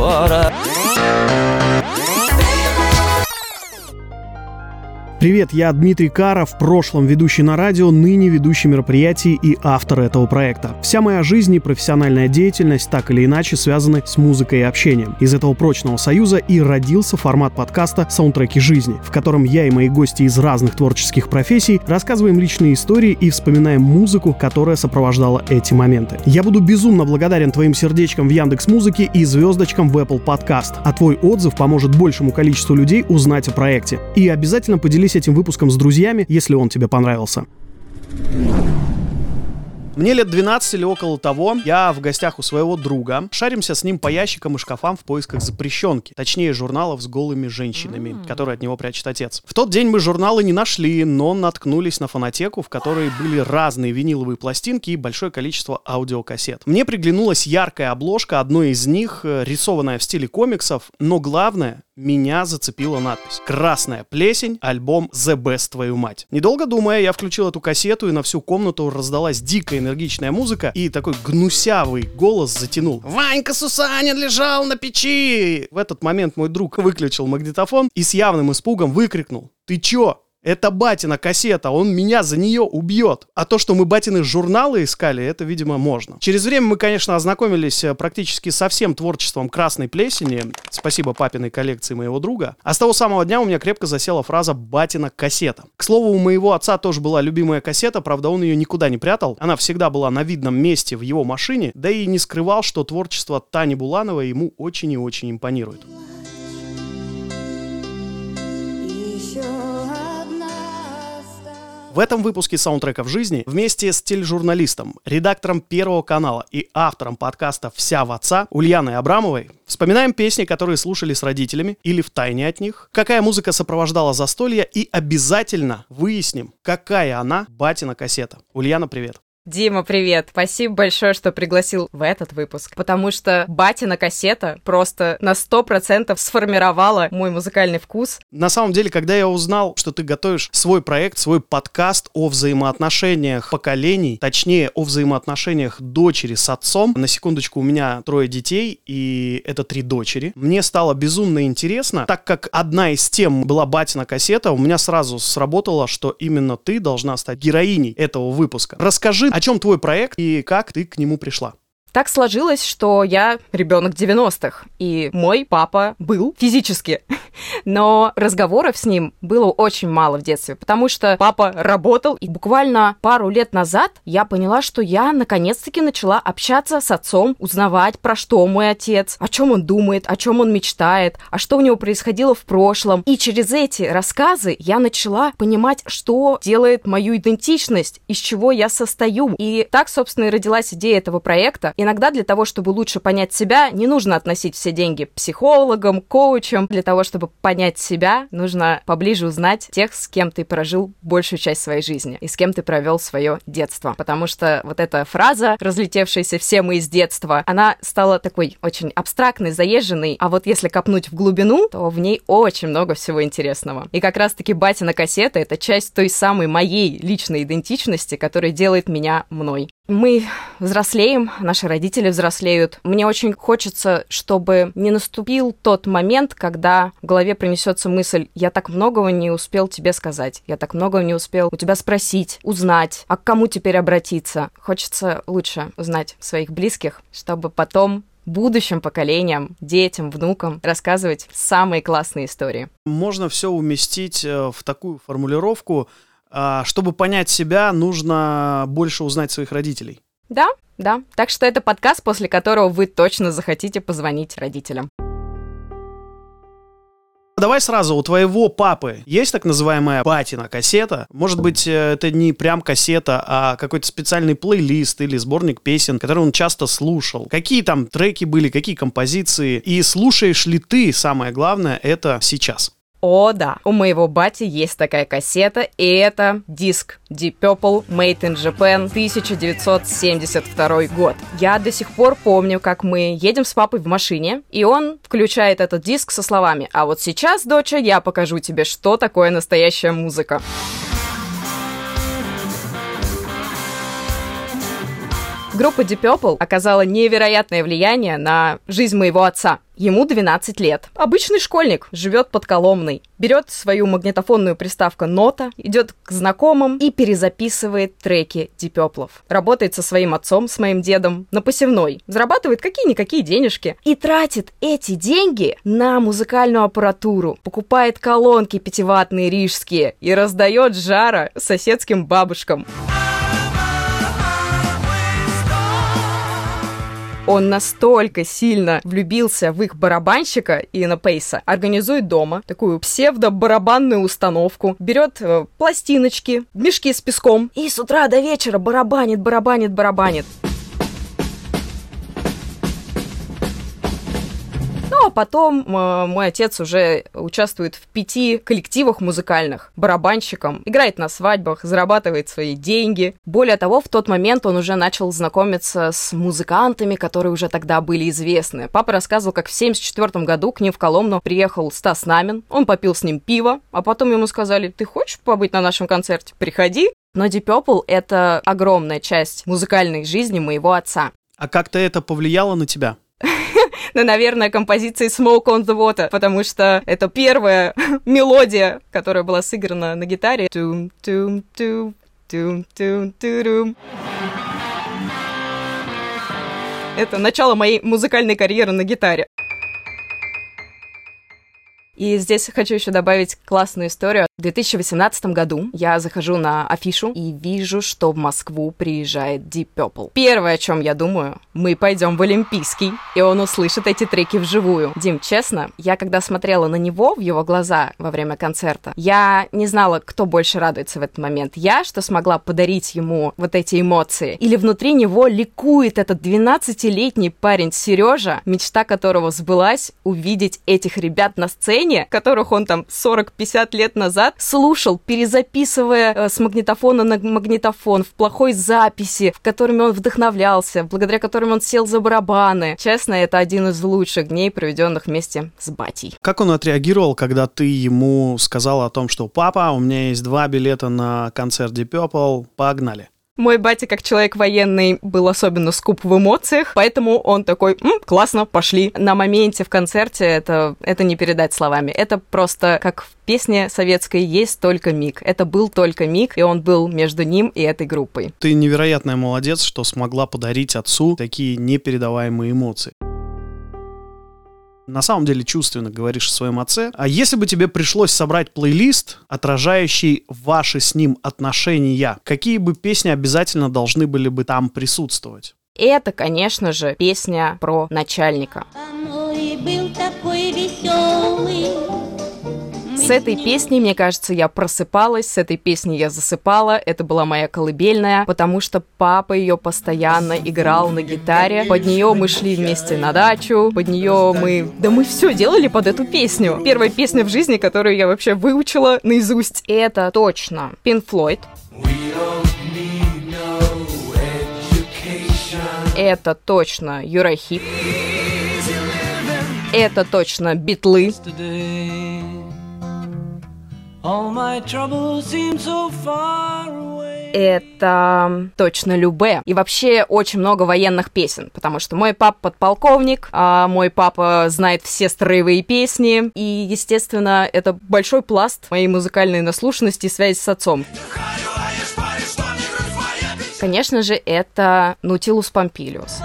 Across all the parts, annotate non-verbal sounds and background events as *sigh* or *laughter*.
agora. Привет, я Дмитрий Кара, в прошлом ведущий на радио, ныне ведущий мероприятий и автор этого проекта. Вся моя жизнь и профессиональная деятельность так или иначе связаны с музыкой и общением. Из этого прочного союза и родился формат подкаста «Саундтреки жизни», в котором я и мои гости из разных творческих профессий рассказываем личные истории и вспоминаем музыку, которая сопровождала эти моменты. Я буду безумно благодарен твоим сердечкам в Яндекс Музыке и звездочкам в Apple Podcast, а твой отзыв поможет большему количеству людей узнать о проекте. И обязательно поделись поделись этим выпуском с друзьями, если он тебе понравился. Мне лет 12 или около того, я в гостях у своего друга. Шаримся с ним по ящикам и шкафам в поисках запрещенки, точнее журналов с голыми женщинами, mm. которые от него прячет отец. В тот день мы журналы не нашли, но наткнулись на фонотеку, в которой были разные виниловые пластинки и большое количество аудиокассет. Мне приглянулась яркая обложка одной из них, э, рисованная в стиле комиксов, но главное, меня зацепила надпись. «Красная плесень. Альбом The Best, твою мать». Недолго думая, я включил эту кассету, и на всю комнату раздалась дикая энергичная музыка, и такой гнусявый голос затянул. «Ванька Сусанин лежал на печи!» В этот момент мой друг выключил магнитофон и с явным испугом выкрикнул. «Ты чё? Это батина кассета, он меня за нее убьет. А то, что мы батины журналы искали, это, видимо, можно. Через время мы, конечно, ознакомились э, практически со всем творчеством «Красной плесени». Спасибо папиной коллекции моего друга. А с того самого дня у меня крепко засела фраза «батина кассета». К слову, у моего отца тоже была любимая кассета, правда, он ее никуда не прятал. Она всегда была на видном месте в его машине, да и не скрывал, что творчество Тани Булановой ему очень и очень импонирует. В этом выпуске саундтреков жизни вместе с тележурналистом, редактором Первого канала и автором подкаста «Вся в отца» Ульяной Абрамовой вспоминаем песни, которые слушали с родителями или в тайне от них, какая музыка сопровождала застолье и обязательно выясним, какая она батина кассета. Ульяна, привет. Дима, привет! Спасибо большое, что пригласил в этот выпуск, потому что батина кассета просто на сто процентов сформировала мой музыкальный вкус. На самом деле, когда я узнал, что ты готовишь свой проект, свой подкаст о взаимоотношениях поколений, точнее, о взаимоотношениях дочери с отцом, на секундочку, у меня трое детей, и это три дочери, мне стало безумно интересно, так как одна из тем была батина кассета, у меня сразу сработало, что именно ты должна стать героиней этого выпуска. Расскажи о чем твой проект и как ты к нему пришла? Так сложилось, что я ребенок 90-х, и мой папа был физически. *laughs* Но разговоров с ним было очень мало в детстве, потому что папа работал, и буквально пару лет назад я поняла, что я наконец-таки начала общаться с отцом, узнавать, про что мой отец, о чем он думает, о чем он мечтает, а что у него происходило в прошлом. И через эти рассказы я начала понимать, что делает мою идентичность, из чего я состою. И так, собственно, и родилась идея этого проекта. Иногда для того, чтобы лучше понять себя, не нужно относить все деньги психологам, коучам. Для того, чтобы понять себя, нужно поближе узнать тех, с кем ты прожил большую часть своей жизни и с кем ты провел свое детство. Потому что вот эта фраза, разлетевшаяся все мы из детства, она стала такой очень абстрактной, заезженной, а вот если копнуть в глубину, то в ней очень много всего интересного. И как раз-таки батина кассета — это часть той самой моей личной идентичности, которая делает меня мной. Мы взрослеем, наши родители взрослеют. Мне очень хочется, чтобы не наступил тот момент, когда в голове принесется мысль, я так многого не успел тебе сказать, я так многого не успел у тебя спросить, узнать, а к кому теперь обратиться. Хочется лучше узнать своих близких, чтобы потом будущим поколениям, детям, внукам рассказывать самые классные истории. Можно все уместить э, в такую формулировку чтобы понять себя, нужно больше узнать своих родителей. Да, да. Так что это подкаст, после которого вы точно захотите позвонить родителям. Давай сразу, у твоего папы есть так называемая патина кассета? Может быть, э, это не прям кассета, а какой-то специальный плейлист или сборник песен, который он часто слушал. Какие там треки были, какие композиции? И слушаешь ли ты, самое главное, это сейчас? О, да, у моего бати есть такая кассета, и это диск Deep Purple Made in Japan 1972 год. Я до сих пор помню, как мы едем с папой в машине, и он включает этот диск со словами «А вот сейчас, доча, я покажу тебе, что такое настоящая музыка». Группа Deep Purple оказала невероятное влияние на жизнь моего отца. Ему 12 лет. Обычный школьник, живет под Коломной. Берет свою магнитофонную приставку «Нота», идет к знакомым и перезаписывает треки Дипеплов. Работает со своим отцом, с моим дедом, на посевной. Зарабатывает какие-никакие денежки. И тратит эти деньги на музыкальную аппаратуру. Покупает колонки пятиватные рижские и раздает жара соседским бабушкам. Он настолько сильно влюбился в их барабанщика Иена Пейса, организует дома такую псевдо-барабанную установку, берет э, пластиночки, мешки с песком и с утра до вечера барабанит, барабанит, барабанит. А потом э, мой отец уже участвует в пяти коллективах музыкальных, барабанщиком, играет на свадьбах, зарабатывает свои деньги. Более того, в тот момент он уже начал знакомиться с музыкантами, которые уже тогда были известны. Папа рассказывал, как в 1974 году к ним в Коломну приехал Стас Намин, он попил с ним пиво, а потом ему сказали, ты хочешь побыть на нашем концерте? Приходи. Но Deep Purple — это огромная часть музыкальной жизни моего отца. А как-то это повлияло на тебя? На, наверное, композиции Smoke on the Water, потому что это первая *laughs* мелодия, которая была сыграна на гитаре. Это начало моей музыкальной карьеры на гитаре. И здесь хочу еще добавить классную историю. В 2018 году я захожу на афишу и вижу, что в Москву приезжает Deep Purple. Первое, о чем я думаю, мы пойдем в Олимпийский, и он услышит эти треки вживую. Дим, честно, я когда смотрела на него, в его глаза во время концерта, я не знала, кто больше радуется в этот момент. Я, что смогла подарить ему вот эти эмоции, или внутри него ликует этот 12-летний парень Сережа, мечта которого сбылась увидеть этих ребят на сцене, которых он там 40-50 лет назад слушал, перезаписывая э, с магнитофона на магнитофон в плохой записи, в которыми он вдохновлялся, благодаря которым он сел за барабаны. Честно, это один из лучших дней, проведенных вместе с батей. Как он отреагировал, когда ты ему сказала о том, что «Папа, у меня есть два билета на концерт Deep Purple, погнали»? Мой батя, как человек военный, был особенно скуп в эмоциях, поэтому он такой, М, классно, пошли. На моменте в концерте это, это не передать словами. Это просто как в песне советской есть только миг. Это был только миг, и он был между ним и этой группой. Ты невероятная молодец, что смогла подарить отцу такие непередаваемые эмоции на самом деле чувственно говоришь о своем отце. А если бы тебе пришлось собрать плейлист, отражающий ваши с ним отношения, какие бы песни обязательно должны были бы там присутствовать? Это, конечно же, песня про начальника. был с этой песней, мне кажется, я просыпалась, с этой песней я засыпала, это была моя колыбельная, потому что папа ее постоянно играл на гитаре, под нее мы шли вместе на дачу, под нее мы... Да мы все делали под эту песню. Первая песня в жизни, которую я вообще выучила наизусть. Это точно Pink Floyd. Это точно Юрахип. Это точно Битлы. Это точно Любе. И вообще очень много военных песен, потому что мой папа подполковник, а мой папа знает все строевые песни, и, естественно, это большой пласт моей музыкальной наслушанности и связи с отцом. Конечно же, это Нутилус Помпилиус.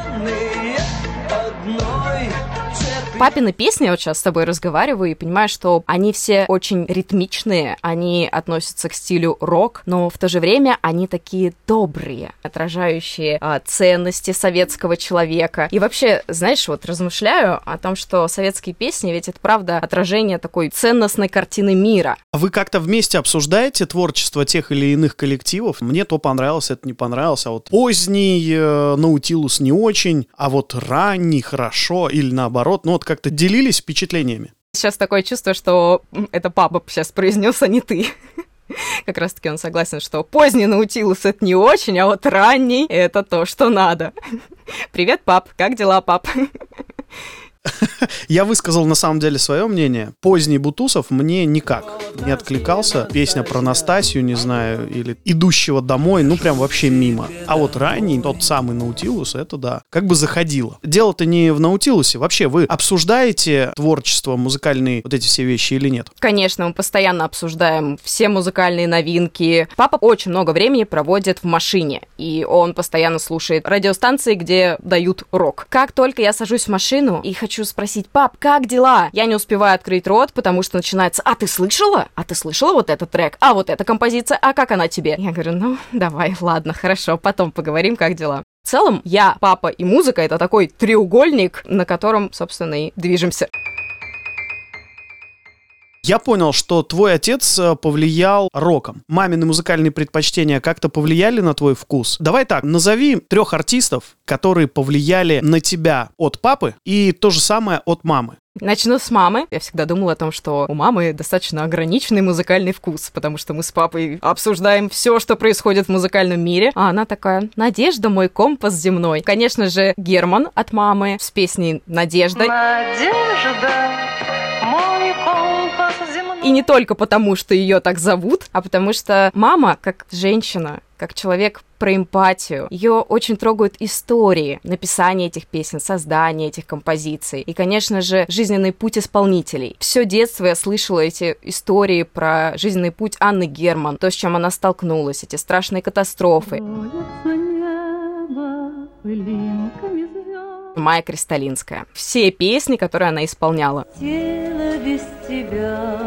Папины песни, я вот сейчас с тобой разговариваю и понимаю, что они все очень ритмичные, они относятся к стилю рок, но в то же время они такие добрые, отражающие а, ценности советского человека. И вообще, знаешь, вот размышляю о том, что советские песни, ведь это правда отражение такой ценностной картины мира. А вы как-то вместе обсуждаете творчество тех или иных коллективов? Мне то понравилось, это не понравилось, а вот поздний э, Наутилус не очень, а вот ранний хорошо, или наоборот, ну вот как-то делились впечатлениями? Сейчас такое чувство, что это папа сейчас произнес, а не ты. *laughs* Как раз таки он согласен, что поздний Наутилус это не очень, а вот ранний это то, что надо. *laughs* Привет, пап, как дела, пап? *laughs* *laughs* Я высказал на самом деле свое мнение. Поздний Бутусов мне никак. не откликался. Песня про Настасью, не знаю, или «Идущего домой», ну прям вообще мимо. А вот ранний, тот самый Наутилус, это да, как бы заходило. Дело-то не в Наутилусе. Вообще, вы обсуждаете творчество, музыкальные вот эти все вещи или нет? Конечно, мы постоянно обсуждаем все музыкальные новинки. Папа очень много времени проводит в машине, и он постоянно слушает радиостанции, где дают рок. Как только я сажусь в машину и хочу спросить, пап, как дела? Я не успеваю открыть рот, потому что начинается, а ты слышала? А ты слышала вот этот трек? А вот эта композиция? А как она тебе? Я говорю, ну, давай, ладно, хорошо, потом поговорим, как дела. В целом, я, папа и музыка — это такой треугольник, на котором, собственно, и движемся. Я понял, что твой отец э, повлиял роком. Мамины музыкальные предпочтения как-то повлияли на твой вкус? Давай так, назови трех артистов, которые повлияли на тебя от папы и то же самое от мамы. Начну с мамы. Я всегда думала о том, что у мамы достаточно ограниченный музыкальный вкус, потому что мы с папой обсуждаем все, что происходит в музыкальном мире. А она такая, Надежда, мой компас земной. Конечно же, Герман от мамы с песней Надежда. Надежда, и не только потому, что ее так зовут, а потому что мама, как женщина, как человек про эмпатию. Ее очень трогают истории написания этих песен, создания этих композиций. И, конечно же, жизненный путь исполнителей. Все детство я слышала эти истории про жизненный путь Анны Герман, то, с чем она столкнулась, эти страшные катастрофы. Майя Кристалинская. Все песни, которые она исполняла. Тело без тебя,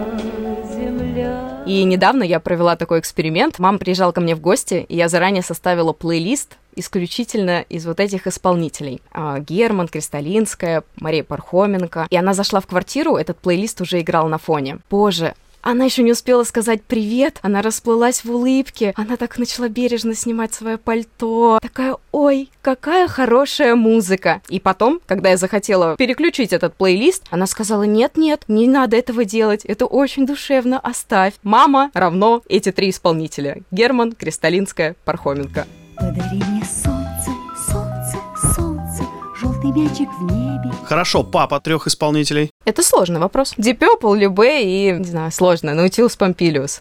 земля. И недавно я провела такой эксперимент. Мама приезжала ко мне в гости, и я заранее составила плейлист исключительно из вот этих исполнителей. А, Герман, Кристалинская, Мария Пархоменко. И она зашла в квартиру, этот плейлист уже играл на фоне. Боже, она еще не успела сказать привет, она расплылась в улыбке, она так начала бережно снимать свое пальто. Такая, ой, какая хорошая музыка. И потом, когда я захотела переключить этот плейлист, она сказала, нет-нет, не надо этого делать, это очень душевно, оставь. Мама равно эти три исполнителя. Герман, Кристалинская, Пархоменко. Подари мне солнце, желтый мячик в небе. Хорошо, папа трех исполнителей. Это сложный вопрос. Deep Purple, Любе и, не знаю, сложно, Наутилус Помпилиус.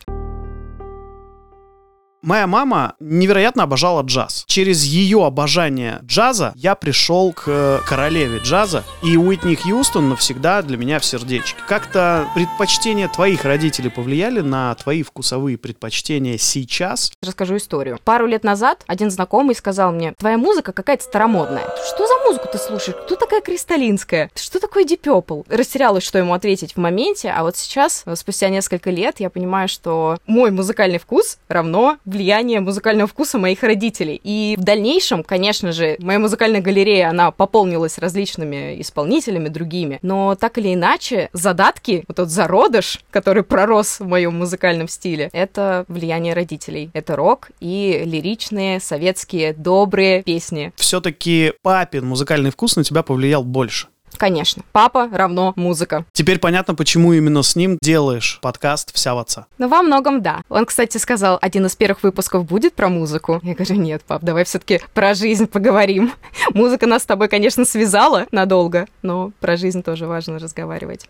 Моя мама невероятно обожала джаз. Через ее обожание джаза я пришел к э, королеве джаза, и Уитни Хьюстон навсегда для меня в сердечке. Как-то предпочтения твоих родителей повлияли на твои вкусовые предпочтения сейчас? Расскажу историю. Пару лет назад один знакомый сказал мне, твоя музыка какая-то старомодная. Что за музыку ты слушаешь? Кто такая Кристалинская? Что такое Deep Purple? Растерялась, что ему ответить в моменте, а вот сейчас, спустя несколько лет, я понимаю, что мой музыкальный вкус равно влияние музыкального вкуса моих родителей. И в дальнейшем, конечно же, моя музыкальная галерея, она пополнилась различными исполнителями другими, но так или иначе, задатки, вот тот зародыш, который пророс в моем музыкальном стиле, это влияние родителей. Это рок и лиричные, советские, добрые песни. Все-таки папин музыкальный вкус на тебя повлиял больше. Конечно. Папа равно музыка. Теперь понятно, почему именно с ним делаешь подкаст «Вся в отца». Ну, во многом да. Он, кстати, сказал, один из первых выпусков будет про музыку. Я говорю, нет, пап, давай все таки про жизнь поговорим. *laughs* Музыка нас с тобой, конечно, связала надолго, но про жизнь тоже важно разговаривать.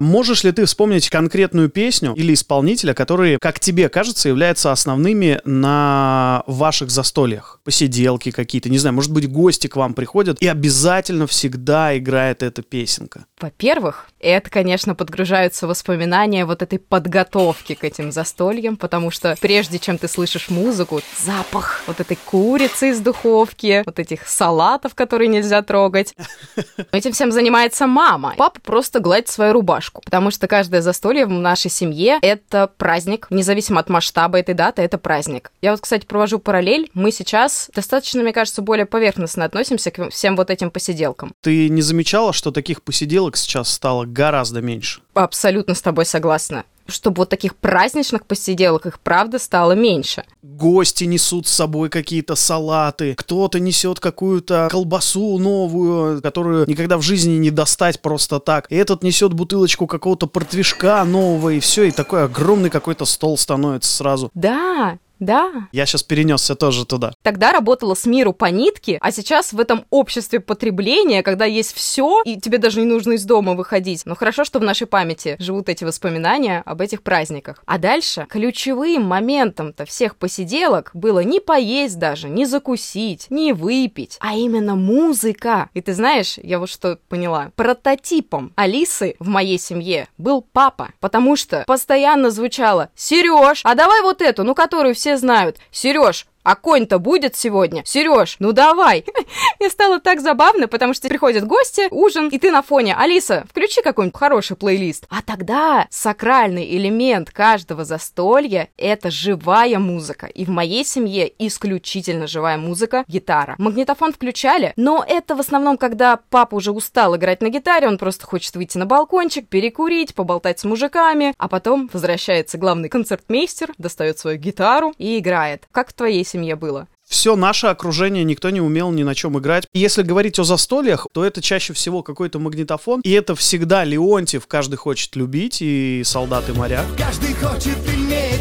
Можешь ли ты вспомнить конкретную песню или исполнителя, которые, как тебе кажется, являются основными на ваших застольях? Посиделки какие-то, не знаю, может быть, гости к вам приходят, и обязательно всегда играет эта песенка. Во-первых, это, конечно, подгружаются воспоминания вот этой подготовки к этим застольям, потому что прежде чем ты слышишь музыку, запах вот этой курицы из духовки, вот этих салатов, которые нельзя трогать. *laughs* Этим всем занимается мама. Папа просто гладит свою рубашку рубашку, потому что каждое застолье в нашей семье — это праздник, независимо от масштаба этой даты, это праздник. Я вот, кстати, провожу параллель. Мы сейчас достаточно, мне кажется, более поверхностно относимся к всем вот этим посиделкам. Ты не замечала, что таких посиделок сейчас стало гораздо меньше? Абсолютно с тобой согласна чтобы вот таких праздничных посиделок их правда стало меньше. Гости несут с собой какие-то салаты, кто-то несет какую-то колбасу новую, которую никогда в жизни не достать просто так. И этот несет бутылочку какого-то портвишка нового, и все, и такой огромный какой-то стол становится сразу. Да, Да. Я сейчас перенесся тоже туда. Тогда работала с миру по нитке, а сейчас в этом обществе потребления, когда есть все, и тебе даже не нужно из дома выходить. Но хорошо, что в нашей памяти живут эти воспоминания об этих праздниках. А дальше ключевым моментом-то всех посиделок было не поесть даже, не закусить, не выпить, а именно музыка. И ты знаешь, я вот что поняла, прототипом Алисы в моей семье был папа, потому что постоянно звучало «Сереж, а давай вот эту, ну которую все знают, Сереж, а конь-то будет сегодня? Сереж, ну давай. *laughs* Мне стало так забавно, потому что приходят гости, ужин, и ты на фоне. Алиса, включи какой-нибудь хороший плейлист. А тогда сакральный элемент каждого застолья — это живая музыка. И в моей семье исключительно живая музыка — гитара. Магнитофон включали, но это в основном, когда папа уже устал играть на гитаре, он просто хочет выйти на балкончик, перекурить, поболтать с мужиками, а потом возвращается главный концертмейстер, достает свою гитару и играет. Как в твоей семье было? все наше окружение никто не умел ни на чем играть. Если говорить о застольях, то это чаще всего какой-то магнитофон, и это всегда Леонтьев, каждый хочет любить, и солдат и моряк. Каждый хочет иметь.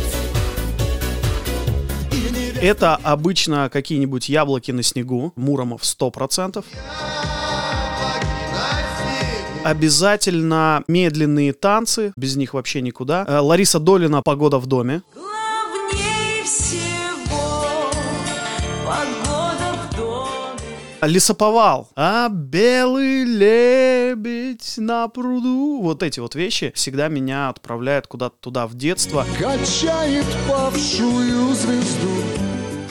Это обычно какие-нибудь яблоки на снегу, Муромов 100%. Обязательно медленные танцы, без них вообще никуда. Э, Лариса Долина «Погода в доме». Лесоповал. А белый лебедь на пруду. Вот эти вот вещи всегда меня отправляют куда-то туда в детство. Качает павшую звезду.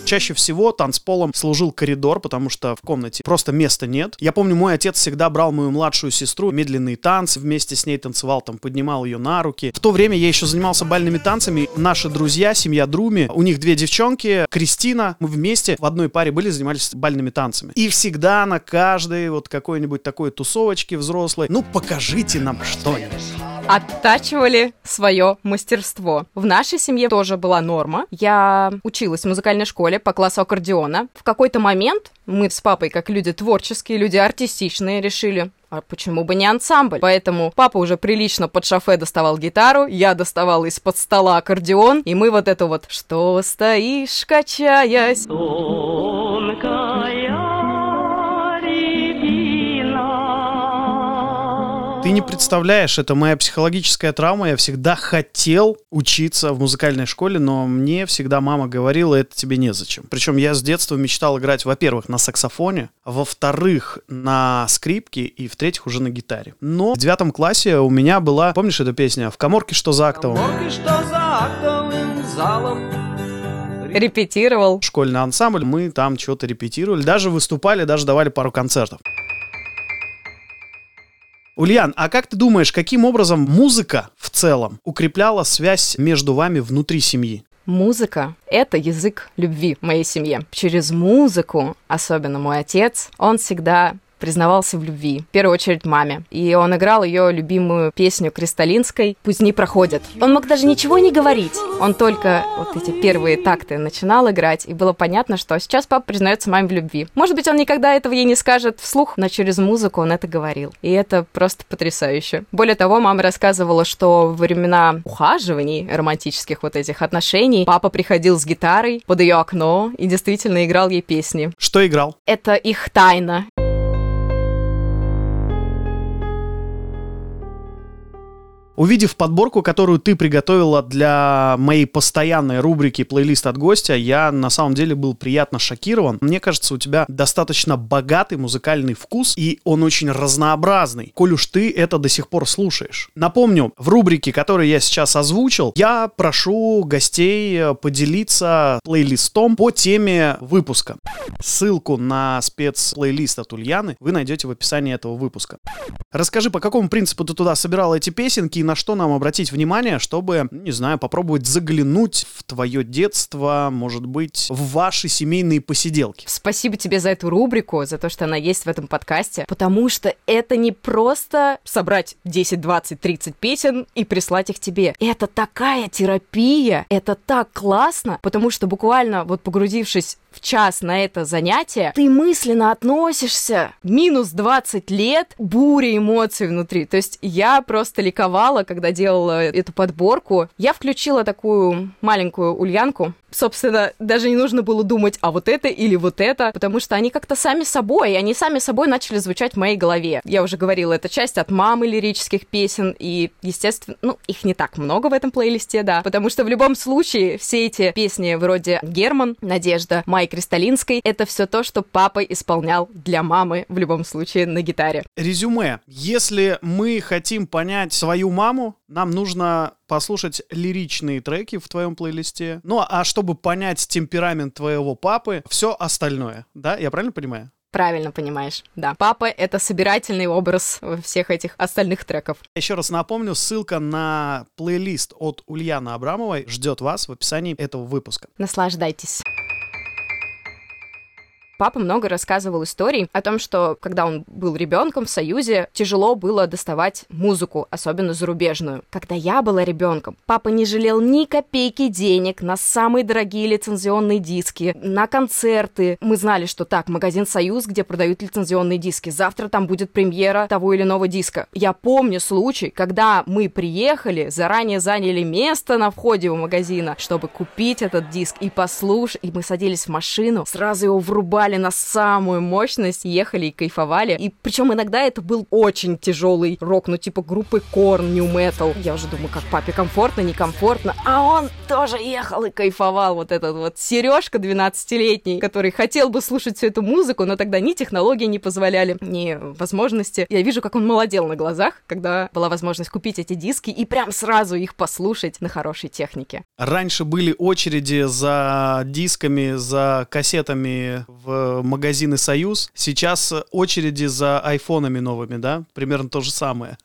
Чаще всего танцполом служил коридор, потому что в комнате просто места нет. Я помню, мой отец всегда брал мою младшую сестру, медленные танцы, вместе с ней танцевал, там, поднимал ее на руки. В то время я еще занимался бальными танцами. Наши друзья, семья Друми, у них две девчонки, Кристина, мы вместе в одной паре были, занимались бальными танцами. И всегда на каждой вот какой-нибудь такой тусовочке взрослой, ну, покажите нам что-нибудь оттачивали свое мастерство. В нашей семье тоже была норма. Я училась в музыкальной школе по классу аккордеона. В какой-то момент мы с папой, как люди творческие, люди артистичные, решили, а почему бы не ансамбль? Поэтому папа уже прилично под шофе доставал гитару, я доставала из-под стола аккордеон, и мы вот это вот «Что стоишь, качаясь?» Ты не представляешь, это моя психологическая травма. Я всегда хотел учиться в музыкальной школе, но мне всегда мама говорила, это тебе незачем. Причем я с детства мечтал играть, во-первых, на саксофоне, во-вторых, на скрипке и, в-третьих, уже на гитаре. Но в девятом классе у меня была, помнишь эту песню? «В коморке что за актовым?» «В что за актовым залом?» Репетировал. Школьный ансамбль, мы там что-то репетировали, даже выступали, даже давали пару концертов. Ульян, а как ты думаешь, каким образом музыка в целом укрепляла связь между вами внутри семьи? Музыка — это язык любви в моей семье. Через музыку, особенно мой отец, он всегда признавался в любви. В первую очередь маме. И он играл ее любимую песню Кристалинской «Пусть не проходят». Он мог даже ничего не говорить. Он только вот эти первые такты начинал играть, и было понятно, что сейчас папа признается маме в любви. Может быть, он никогда этого ей не скажет вслух, но через музыку он это говорил. И это просто потрясающе. Более того, мама рассказывала, что во времена ухаживаний, романтических вот этих отношений, папа приходил с гитарой под ее окно и действительно играл ей песни. Что играл? Это их тайна. Увидев подборку, которую ты приготовила для моей постоянной рубрики «Плейлист от гостя», я на самом деле был приятно шокирован. Мне кажется, у тебя достаточно богатый музыкальный вкус, и он очень разнообразный, коль уж ты это до сих пор слушаешь. Напомню, в рубрике, которую я сейчас озвучил, я прошу гостей э, поделиться плейлистом по теме выпуска. Ссылку на спецплейлист от Ульяны вы найдете в описании этого выпуска. Расскажи, по какому принципу ты туда собирал эти песенки на что нам обратить внимание, чтобы, не знаю, попробовать заглянуть в твое детство, может быть, в ваши семейные посиделки. Спасибо тебе за эту рубрику, за то, что она есть в этом подкасте, потому что это не просто собрать 10, 20, 30 песен и прислать их тебе. Это такая терапия, это так классно, потому что буквально вот погрузившись в час на это занятие, ты мысленно относишься минус 20 лет, буря эмоций внутри. То есть я просто ликовала, когда делала эту подборку. Я включила такую маленькую ульянку, собственно, даже не нужно было думать, а вот это или вот это, потому что они как-то сами собой, они сами собой начали звучать в моей голове. Я уже говорила, это часть от мамы лирических песен, и, естественно, ну, их не так много в этом плейлисте, да, потому что в любом случае все эти песни вроде Герман, Надежда, Май Кристалинской, это все то, что папа исполнял для мамы в любом случае на гитаре. Резюме. Если мы хотим понять свою маму, нам нужно послушать лиричные треки в твоем плейлисте. Ну, а чтобы понять темперамент твоего папы, все остальное, да? Я правильно понимаю? Правильно понимаешь, да. Папа — это собирательный образ всех этих остальных треков. Еще раз напомню, ссылка на плейлист от Ульяны Абрамовой ждет вас в описании этого выпуска. Наслаждайтесь. Папа много рассказывал историй о том, что когда он был ребенком в Союзе, тяжело было доставать музыку, особенно зарубежную. Когда я была ребенком, папа не жалел ни копейки денег на самые дорогие лицензионные диски, на концерты. Мы знали, что так, магазин Союз, где продают лицензионные диски, завтра там будет премьера того или иного диска. Я помню случай, когда мы приехали, заранее заняли место на входе у магазина, чтобы купить этот диск и послушать, и мы садились в машину, сразу его врубали брали на самую мощность, ехали и кайфовали. И причем иногда это был очень тяжелый рок, ну типа группы Korn, New Metal. Я уже думаю, как папе комфортно, некомфортно. А он тоже ехал и кайфовал. Вот этот вот Сережка 12-летний, который хотел бы слушать всю эту музыку, но тогда ни технологии не позволяли, ни возможности. Я вижу, как он молодел на глазах, когда была возможность купить эти диски и прям сразу их послушать на хорошей технике. Раньше были очереди за дисками, за кассетами в магазины «Союз». Сейчас очереди за айфонами новыми, да? Примерно то же самое.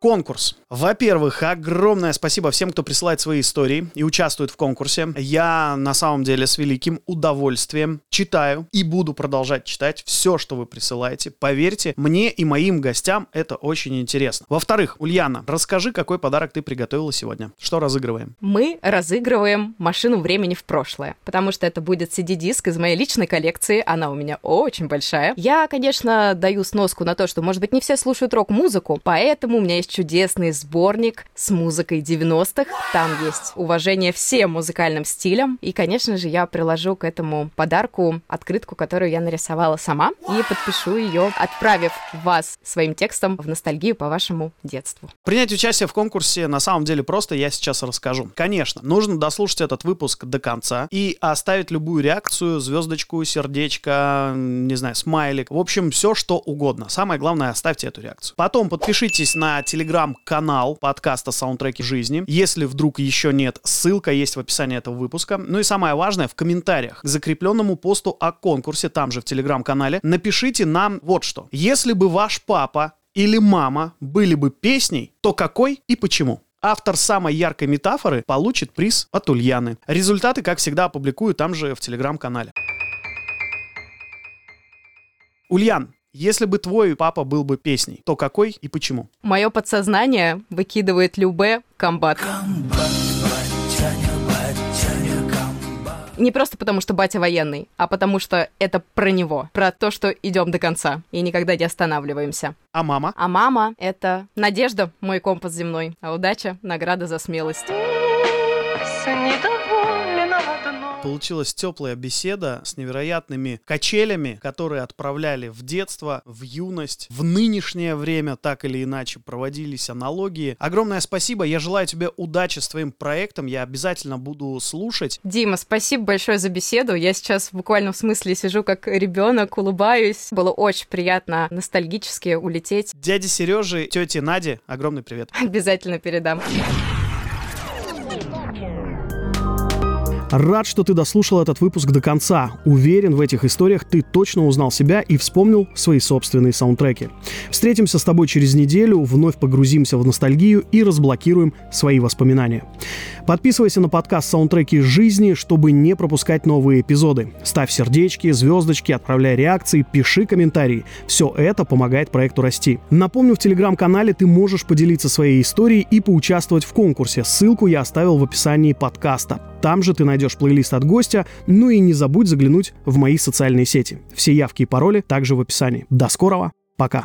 Конкурс. Во-первых, огромное спасибо всем, кто присылает свои истории и участвует в конкурсе. Я на самом деле с великим удовольствием читаю и буду продолжать читать все, что вы присылаете. Поверьте, мне и моим гостям это очень интересно. Во-вторых, Ульяна, расскажи, какой подарок ты приготовила сегодня. Что разыгрываем? Мы разыгрываем машину времени в прошлое, потому что это будет CD-диск из моей личной коллекции. Она у меня очень большая. Я, конечно, даю сноску на то, что, может быть, не все слушают рок-музыку, поэтому у меня есть чудесный сборник с музыкой 90-х. Там есть уважение всем музыкальным стилям. И, конечно же, я приложу к этому подарку открытку, которую я нарисовала сама, и подпишу ее, отправив вас своим текстом в ностальгию по вашему детству. Принять участие в конкурсе на самом деле просто, я сейчас расскажу. Конечно, нужно дослушать этот выпуск до конца и оставить любую реакцию, звездочку, сердечко, не знаю, смайлик. В общем, все что угодно. Самое главное, оставьте эту реакцию. Потом подпишитесь на телеграм телеграм-канал подкаста «Саундтреки жизни». Если вдруг еще нет, ссылка есть в описании этого выпуска. Ну и самое важное, в комментариях к закрепленному посту о конкурсе, там же в телеграм-канале, напишите нам вот что. Если бы ваш папа или мама были бы песней, то какой и почему? Автор самой яркой метафоры получит приз от Ульяны. Результаты, как всегда, опубликую там же в телеграм-канале. Ульян, если бы твой папа был бы песней, то какой и почему? Мое подсознание выкидывает любе комбат. Не просто потому, что батя военный, а потому что это про него, про то, что идем до конца и никогда не останавливаемся. А мама? А мама — это надежда, мой компас земной, а удача — награда за смелость. Получилась теплая беседа с невероятными качелями, которые отправляли в детство, в юность, в нынешнее время, так или иначе, проводились аналогии. Огромное спасибо, я желаю тебе удачи с твоим проектом, я обязательно буду слушать. Дима, спасибо большое за беседу. Я сейчас в буквальном смысле сижу как ребенок, улыбаюсь. Было очень приятно ностальгически улететь. Дяде Сереже, тете Наде, огромный привет. Обязательно передам. Рад, что ты дослушал этот выпуск до конца. Уверен, в этих историях ты точно узнал себя и вспомнил свои собственные саундтреки. Встретимся с тобой через неделю, вновь погрузимся в ностальгию и разблокируем свои воспоминания. Подписывайся на подкаст «Саундтреки жизни», чтобы не пропускать новые эпизоды. Ставь сердечки, звездочки, отправляй реакции, пиши комментарии. Все это помогает проекту расти. Напомню, в телеграм-канале ты можешь поделиться своей историей и поучаствовать в конкурсе. Ссылку я оставил в описании подкаста. Там же ты найдешь плейлист от гостя, ну и не забудь заглянуть в мои социальные сети. Все явки и пароли также в описании. До скорого, пока!